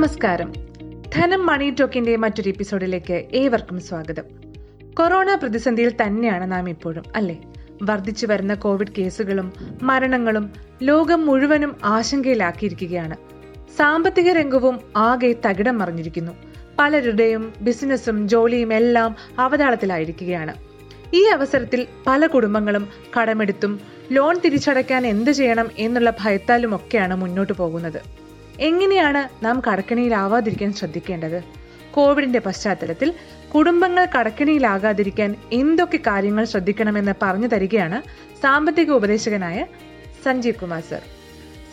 നമസ്കാരം. ധനം മണി ടോക്കിന്റെ മറ്റൊരു എപ്പിസോഡിലേക്ക് ഏവർക്കും സ്വാഗതം. കൊറോണ പ്രതിസന്ധിയിൽ തന്നെയാണ് നാം ഇപ്പോഴും അല്ലേ? വർദ്ധിച്ചു വരുന്ന കോവിഡ് കേസുകളും മരണങ്ങളും ലോകം മുഴുവനും ആശങ്കയിലാക്കിയിരിക്കുകയാണ്. സാമ്പത്തിക രംഗവും ആകെ തകിടം മറിഞ്ഞിരിക്കുന്നു. പലരുടെയും ബിസിനസ്സും ജോലിയും എല്ലാം അവതാളത്തിലായിരിക്കുകയാണ്. ഈ അവസരത്തിൽ പല കുടുംബങ്ങളും കടമെടുത്തും ലോൺ തിരിച്ചടയ്ക്കാൻ എന്ത് ചെയ്യണം എന്നുള്ള ഭയത്താലും ഒക്കെയാണ് മുന്നോട്ട് പോകുന്നത്. എങ്ങനെയാണ് നാം കടക്കണിയിലാവാതിരിക്കാൻ ശ്രദ്ധിക്കേണ്ടത്? കോവിഡിന്റെ പശ്ചാത്തലത്തിൽ കുടുംബങ്ങൾ കടക്കണിയിലാകാതിരിക്കാൻ എന്തൊക്കെ കാര്യങ്ങൾ ശ്രദ്ധിക്കണമെന്ന് പറഞ്ഞു തരികയാണ് സാമ്പത്തിക ഉപദേശകനായ Sanjeev Kumar sir.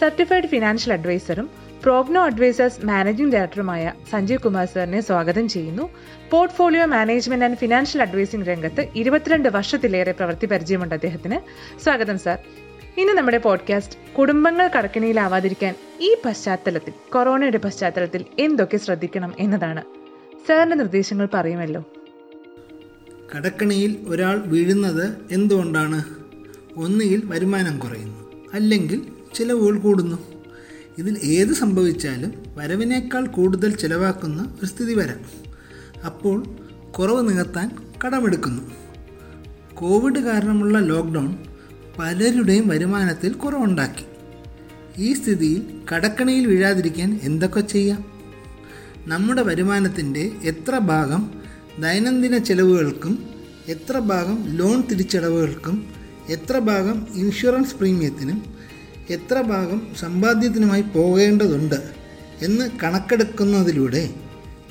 Certified financial അഡ്വൈസറും Progno advisors managing ഡയറക്ടറുമായ സഞ്ജീവ് കുമാർ സാറിനെ സ്വാഗതം ചെയ്യുന്നു. Portfolio management and financial advising രംഗത്ത് ഇരുപത്തിരണ്ട് വർഷത്തിലേറെ പ്രവൃത്തി പരിചയമുണ്ട് അദ്ദേഹത്തിന്. സ്വാഗതം സാർ. ഇന്ന് നമ്മുടെ പോഡ്കാസ്റ്റ് കുടുംബങ്ങൾ കടക്കിണിയിലാവാതിരിക്കാൻ ഈ പശ്ചാത്തലത്തിൽ കൊറോണയുടെ പശ്ചാത്തലത്തിൽ എന്തൊക്കെ ശ്രദ്ധിക്കണം എന്നതാണ്. സാറിന്റെ നിർദ്ദേശങ്ങൾ പറയുമല്ലോ. കടക്കണിയിൽ ഒരാൾ വീഴുന്നത് എന്തുകൊണ്ടാണ്? ഒന്നുകിൽ വരുമാനം കുറയുന്നു അല്ലെങ്കിൽ ചിലവുകൾ കൂടുന്നു. ഇതിൽ ഏത് സംഭവിച്ചാലും വരവിനേക്കാൾ കൂടുതൽ ചിലവാക്കുന്ന ഒരു സ്ഥിതി വരാം. അപ്പോൾ കുറവ് നികത്താൻ കടമെടുക്കുന്നു. കോവിഡ് കാരണമുള്ള ലോക്ക്ഡൗൺ പലരുടെയും വരുമാനത്തിൽ കുറവുണ്ടാക്കി. ഈ സ്ഥിതിയിൽ കടക്കണിയിൽ വീഴാതിരിക്കാൻ എന്തൊക്കെ ചെയ്യാം? നമ്മുടെ വരുമാനത്തിന്റെ എത്ര ഭാഗം ദൈനംദിന ചെലവുകൾക്കും എത്ര ഭാഗം ലോൺ തിരിച്ചടവുകൾക്കും എത്ര ഭാഗം ഇൻഷുറൻസ് പ്രീമിയത്തിനും എത്ര ഭാഗം സമ്പാദ്യത്തിനുമായി പോകേണ്ടതുണ്ട് എന്ന് കണക്കെടുക്കുന്നതിലൂടെ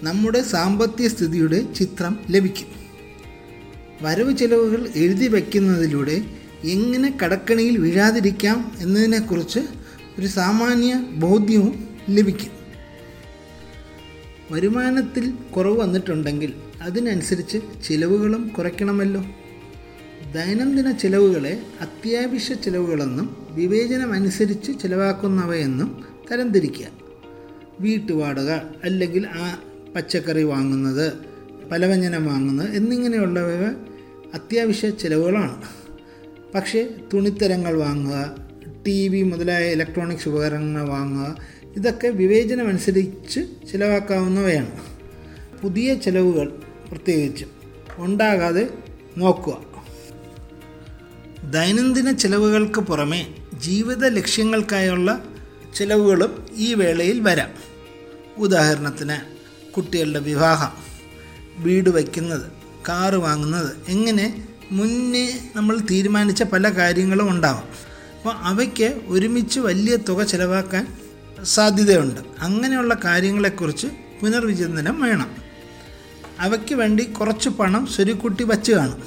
നമ്മുടെ സാമ്പത്തിക സ്ഥിതിയുടെ ചിത്രം ലഭിക്കും. വരവ് ചെലവുകൾ എഴുതി വയ്ക്കുന്നതിലൂടെ എങ്ങനെ കടക്കണിയിൽ വീഴാതിരിക്കാം എന്നതിനെക്കുറിച്ച് ഒരു സാമാന്യ ബോധ്യവും ലഭിക്കും. വരുമാനത്തിൽ കുറവ് വന്നിട്ടുണ്ടെങ്കിൽ അതിനനുസരിച്ച് ചിലവുകളും കുറയ്ക്കണമല്ലോ. ദൈനംദിന ചിലവുകളെ അത്യാവശ്യ ചിലവുകളെന്നും വിവേചനമനുസരിച്ച് ചിലവാക്കുന്നവയെന്നും തരംതിരിക്കുക വീട്ടുവാടക അല്ലെങ്കിൽ ആ പച്ചക്കറി വാങ്ങുന്നത് പലവ്യഞ്ജനം വാങ്ങുന്നത് എന്നിങ്ങനെയുള്ളവ അത്യാവശ്യ ചിലവുകളാണ്. പക്ഷേ തുണിത്തരങ്ങൾ വാങ്ങുക ടി വി മുതലായ ഇലക്ട്രോണിക്സ് ഉപകരണങ്ങൾ വാങ്ങുക ഇതൊക്കെ വിവേചനമനുസരിച്ച് ചിലവാക്കാവുന്നവയാണ്. പുതിയ ചിലവുകൾ പ്രത്യേകിച്ചും ഉണ്ടാകാതെ നോക്കുക. ദൈനംദിന ചിലവുകൾക്ക് പുറമെ ജീവിത ലക്ഷ്യങ്ങൾക്കായുള്ള ചിലവുകളും ഈ വേളയിൽ വരാം. ഉദാഹരണത്തിന് കുട്ടികളുടെ വിവാഹം വീട് വയ്ക്കുന്നത് കാറ് വാങ്ങുന്നത് എങ്ങനെ മുന്നേ നമ്മൾ തീരുമാനിച്ച പല കാര്യങ്ങളും ഉണ്ടാവാം. അപ്പോൾ അവയ്ക്ക് ഒരുമിച്ച് വലിയ തുക ചിലവാക്കാൻ സാധ്യതയുണ്ട്. അങ്ങനെയുള്ള കാര്യങ്ങളെക്കുറിച്ച് പുനർവിചിന്തനം വേണം. അവയ്ക്ക് വേണ്ടി കുറച്ച് പണം സ്വരുക്കുട്ടി വച്ച് കാണും.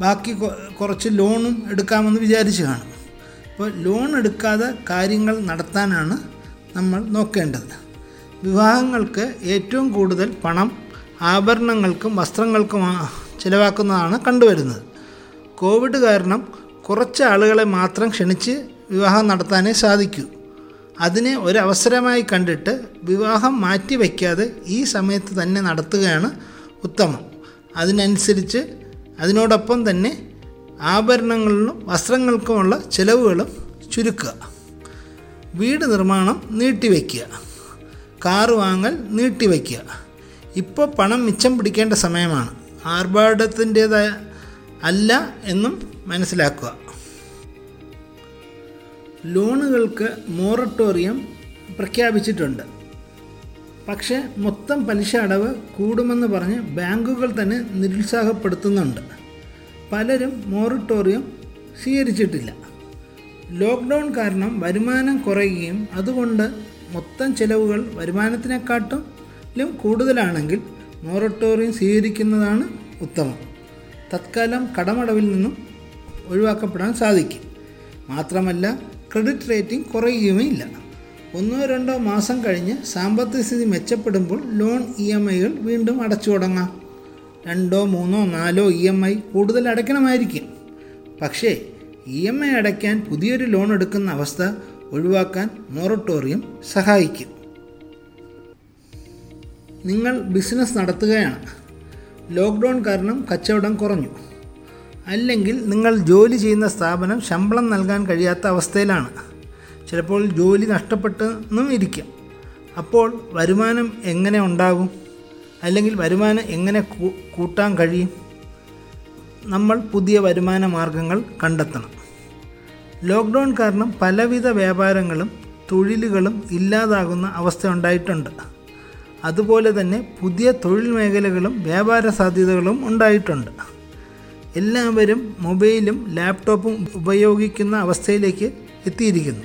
ബാക്കി കുറച്ച് ലോണും എടുക്കാമെന്ന് വിചാരിച്ച് കാണും. അപ്പോൾ ലോൺ എടുക്കാതെ കാര്യങ്ങൾ നടത്താനാണ് നമ്മൾ നോക്കേണ്ടത്. വിവാഹങ്ങൾക്ക് ഏറ്റവും കൂടുതൽ പണം ആഭരണങ്ങൾക്കും വസ്ത്രങ്ങൾക്കും ചിലവാക്കുന്നതാണ് കണ്ടുവരുന്നത്. കോവിഡ് കാരണം കുറച്ച് ആളുകളെ മാത്രം ക്ഷണിച്ച് വിവാഹം നടത്താനേ സാധിക്കൂ. അതിനെ ഒരവസരമായി കണ്ടിട്ട് വിവാഹം മാറ്റി വയ്ക്കാതെ ഈ സമയത്ത് തന്നെ നടത്തുകയാണ് ഉത്തമം. അതിനനുസരിച്ച് അതിനോടൊപ്പം തന്നെ ആഭരണങ്ങളിലും വസ്ത്രങ്ങൾക്കുമുള്ള ചിലവുകളും ചുരുക്കുക. വീട് നിർമ്മാണം നീട്ടിവെക്കുക. കാറ് വാങ്ങൽ നീട്ടിവെക്കുക. ഇപ്പോൾ പണം മിച്ചം പിടിക്കേണ്ട സമയമാണ്. ആർഭാടത്തിന്റേതായ അല്ല എന്നും മനസ്സിലാക്കുക. ലോണുകൾക്ക് മോറട്ടോറിയം പ്രഖ്യാപിച്ചിട്ടുണ്ട്. പക്ഷേ മൊത്തം പലിശ അടവ് കൂടുമെന്ന് പറഞ്ഞ് ബാങ്കുകൾ തന്നെ നിരുത്സാഹപ്പെടുത്തുന്നുണ്ട്. പലരും മോറട്ടോറിയം സ്വീകരിച്ചിട്ടില്ല. ലോക്ക്ഡൗൺ കാരണം വരുമാനം കുറയുകയും അതുകൊണ്ട് മൊത്തം ചിലവുകൾ വരുമാനത്തിനെക്കാട്ടിലും കൂടുതലാണെങ്കിൽ മൊറട്ടോറിയം സ്വീകരിക്കുന്നതാണ് ഉത്തമം. തത്കാലം കടമടവിൽ നിന്നും ഒഴിവാക്കപ്പെടാൻ സാധിക്കും. മാത്രമല്ല ക്രെഡിറ്റ് റേറ്റിംഗ് കുറയുകയുമില്ല. ഒന്നോ രണ്ടോ മാസം കഴിഞ്ഞ് സാമ്പത്തിക സ്ഥിതി മെച്ചപ്പെടുമ്പോൾ ലോൺ ഇ എം ഐകൾ വീണ്ടും അടച്ചു തുടങ്ങാം. രണ്ടോ മൂന്നോ നാലോ ഇ എം ഐ കൂടുതൽ അടയ്ക്കണമായിരിക്കും. പക്ഷേ ഇ എം ഐ അടയ്ക്കാൻ പുതിയൊരു ലോൺ എടുക്കുന്ന അവസ്ഥ ഒഴിവാക്കാൻ മൊറട്ടോറിയം സഹായിക്കും. നിങ്ങൾ ബിസിനസ് നടത്തുകയാണ്. ലോക്ക്ഡൗൺ കാരണം കച്ചവടം കുറഞ്ഞു. അല്ലെങ്കിൽ നിങ്ങൾ ജോലി ചെയ്യുന്ന സ്ഥാപനം ശമ്പളം നൽകാൻ കഴിയാത്ത അവസ്ഥയിലാണ്. ചിലപ്പോൾ ജോലി നഷ്ടപ്പെട്ടെന്നും ഇരിക്കും. അപ്പോൾ വരുമാനം എങ്ങനെ ഉണ്ടാകും? അല്ലെങ്കിൽ വരുമാനം എങ്ങനെ കൂട്ടാൻ കഴിയും? നമ്മൾ പുതിയ വരുമാന മാർഗങ്ങൾ കണ്ടെത്തണം. ലോക്ക്ഡൗൺ കാരണം പലവിധ വ്യാപാരങ്ങളും തൊഴിലുകളും ഇല്ലാതാകുന്ന അവസ്ഥ ഉണ്ടായിട്ടുണ്ട്. അതുപോലെ തന്നെ പുതിയ തൊഴിൽ മേഖലകളും വ്യാപാര സാധ്യതകളും ഉണ്ടായിട്ടുണ്ട്. എല്ലാവരും മൊബൈലും ലാപ്ടോപ്പും ഉപയോഗിക്കുന്ന അവസ്ഥയിലേക്ക് എത്തിയിരിക്കുന്നു.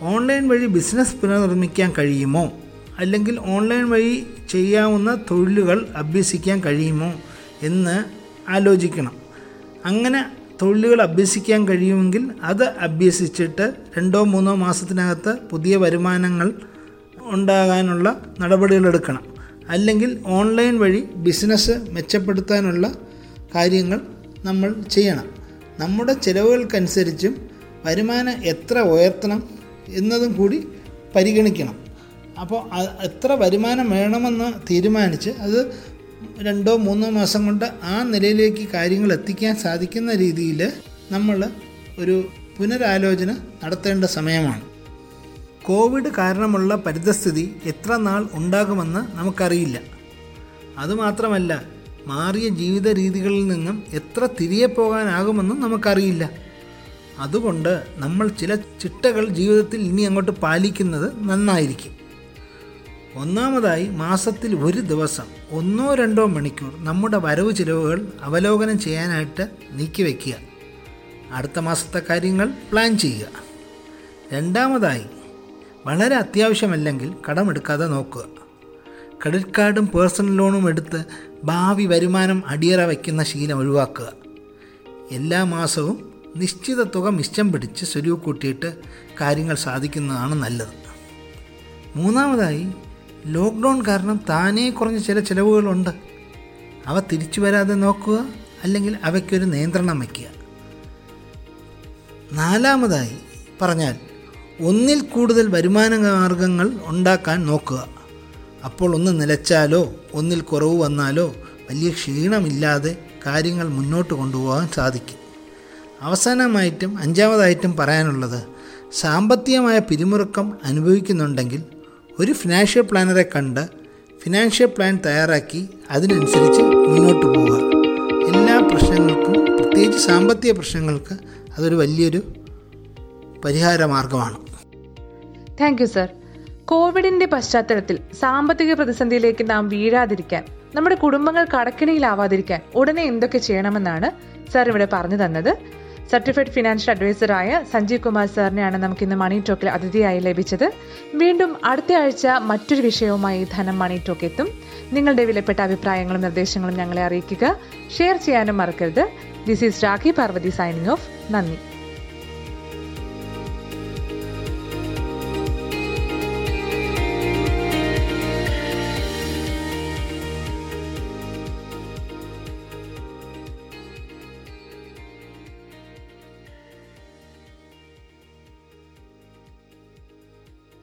ഓൺലൈൻ വഴി ബിസിനസ് പുനർനിർമ്മിക്കാൻ കഴിയുമോ? അല്ലെങ്കിൽ ഓൺലൈൻ വഴി ചെയ്യാവുന്ന തൊഴിലുകൾ അഭ്യസിക്കാൻ കഴിയുമോ എന്ന് ആലോചിക്കണം. അങ്ങനെ തൊഴിലുകൾ അഭ്യസിക്കാൻ കഴിയുമെങ്കിൽ അത് അഭ്യസിച്ചിട്ട് രണ്ടോ മൂന്നോ മാസത്തിനകത്ത് പുതിയ വരുമാനങ്ങൾ ഉണ്ടാകാനുള്ള നടപടികൾ എടുക്കണം അല്ലെങ്കിൽ ഓൺലൈൻ വഴി ബിസിനസ് മെച്ചപ്പെടുത്താനുള്ള കാര്യങ്ങൾ നമ്മൾ ചെയ്യണം. നമ്മുടെ ചിലവുകൾക്കനുസരിച്ചും വരുമാനം എത്ര ഉയർത്തണം എന്നതും കൂടി പരിഗണിക്കണം. അപ്പോൾ എത്ര വരുമാനം വേണമെന്ന് തീരുമാനിച്ച് അത് രണ്ടോ മൂന്നോ മാസം കൊണ്ട് ആ നിലയിലേക്ക് കാര്യങ്ങൾ എത്തിക്കാൻ സാധിക്കുന്ന രീതിയിൽ നമ്മൾ ഒരു പുനരാലോചന നടത്തേണ്ട സമയമാണ്. കോവിഡ് കാരണമുള്ള പരിതസ്ഥിതി എത്ര നാൾ ഉണ്ടാകുമെന്ന് നമുക്കറിയില്ല. അതുമാത്രമല്ല മാറിയ ജീവിത രീതികളിൽ നിന്നും എത്ര തിരികെ പോകാനാകുമെന്നും നമുക്കറിയില്ല. അതുകൊണ്ട് നമ്മൾ ചില ചിട്ടകൾ ജീവിതത്തിൽ ഇനി അങ്ങോട്ട് പാലിക്കുന്നത് നന്നായിരിക്കും. ഒന്നാമതായി മാസത്തിൽ ഒരു ദിവസം ഒന്നോ രണ്ടോ മണിക്കൂർ നമ്മുടെ വരവ് ചിലവുകൾ അവലോകനം ചെയ്യാനായിട്ട് നീക്കി വയ്ക്കുക അടുത്ത മാസത്തെ കാര്യങ്ങൾ പ്ലാൻ ചെയ്യുക. രണ്ടാമതായി വളരെ അത്യാവശ്യമല്ലെങ്കിൽ കടമെടുക്കാതെ നോക്കുക. ക്രെഡിറ്റ് കാർഡും പേഴ്സണൽ ലോണും എടുത്ത് ഭാവി വരുമാനം അടിയറ വയ്ക്കുന്ന ശീലം ഒഴിവാക്കുക. എല്ലാ മാസവും നിശ്ചിത തുക മിച്ചം പിടിച്ച് സ്വരൂപ് കൂട്ടിയിട്ട് കാര്യങ്ങൾ സാധിക്കുന്നതാണ് നല്ലത്. മൂന്നാമതായി ലോക്ക്ഡൗൺ കാരണം താനേ കുറഞ്ഞ ചില ചിലവുകളുണ്ട്. അവ തിരിച്ചു വരാതെ നോക്കുക അല്ലെങ്കിൽ അവയ്ക്കൊരു നിയന്ത്രണം വയ്ക്കുക. നാലാമതായി പറഞ്ഞാൽ ഒന്നിൽ കൂടുതൽ വരുമാന മാർഗങ്ങൾ ഉണ്ടാക്കാൻ നോക്കുക. അപ്പോൾ ഒന്ന് നിലച്ചാലോ ഒന്നിൽ കുറവ് വന്നാലോ വലിയ ക്ഷീണമില്ലാതെ കാര്യങ്ങൾ മുന്നോട്ട് കൊണ്ടുപോകാൻ സാധിക്കും. അവസാനമായിട്ടും അഞ്ചാമതായിട്ടും പറയാനുള്ളത് സാമ്പത്തികമായ പിരിമുറുക്കം അനുഭവിക്കുന്നുണ്ടെങ്കിൽ ഒരു ഫിനാൻഷ്യൽ പ്ലാനറെ കണ്ട് ഫിനാൻഷ്യൽ പ്ലാൻ തയ്യാറാക്കി അതിനനുസരിച്ച് മുന്നോട്ട് പോവുക. എല്ലാ പ്രശ്നങ്ങൾക്കും പ്രത്യേകിച്ച് സാമ്പത്തിക പ്രശ്നങ്ങൾക്ക് അതൊരു വലിയൊരു പരിഹാര മാർഗമാണ് താങ്ക് യു സർ കോവിഡിന്റെ പശ്ചാത്തലത്തിൽ സാമ്പത്തിക പ്രതിസന്ധിയിലേക്ക് നാം വീഴാതിരിക്കാൻ നമ്മുടെ കുടുംബങ്ങൾ കടക്കിണിയിലാവാതിരിക്കാൻ ഉടനെ എന്തൊക്കെ ചെയ്യണമെന്നാണ് സർ ഇവിടെ പറഞ്ഞു തന്നത്. സർട്ടിഫൈഡ് ഫിനാൻഷ്യൽ അഡ്വൈസറായ സഞ്ജീവ് കുമാർ സാറിനെയാണ് നമുക്ക് ഇന്ന് മണി ടോക്കിൽ അതിഥിയായി ലഭിച്ചത്. വീണ്ടും അടുത്ത ആഴ്ച മറ്റൊരു വിഷയവുമായി ധനം മണി ടോക്ക് എത്തും. നിങ്ങളുടെ വിലപ്പെട്ട അഭിപ്രായങ്ങളും നിർദ്ദേശങ്ങളും ഞങ്ങളെ അറിയിക്കുക. ഷെയർ ചെയ്യാനും മറക്കരുത്. This is Rakhi Parvathy signing off നന്ദി.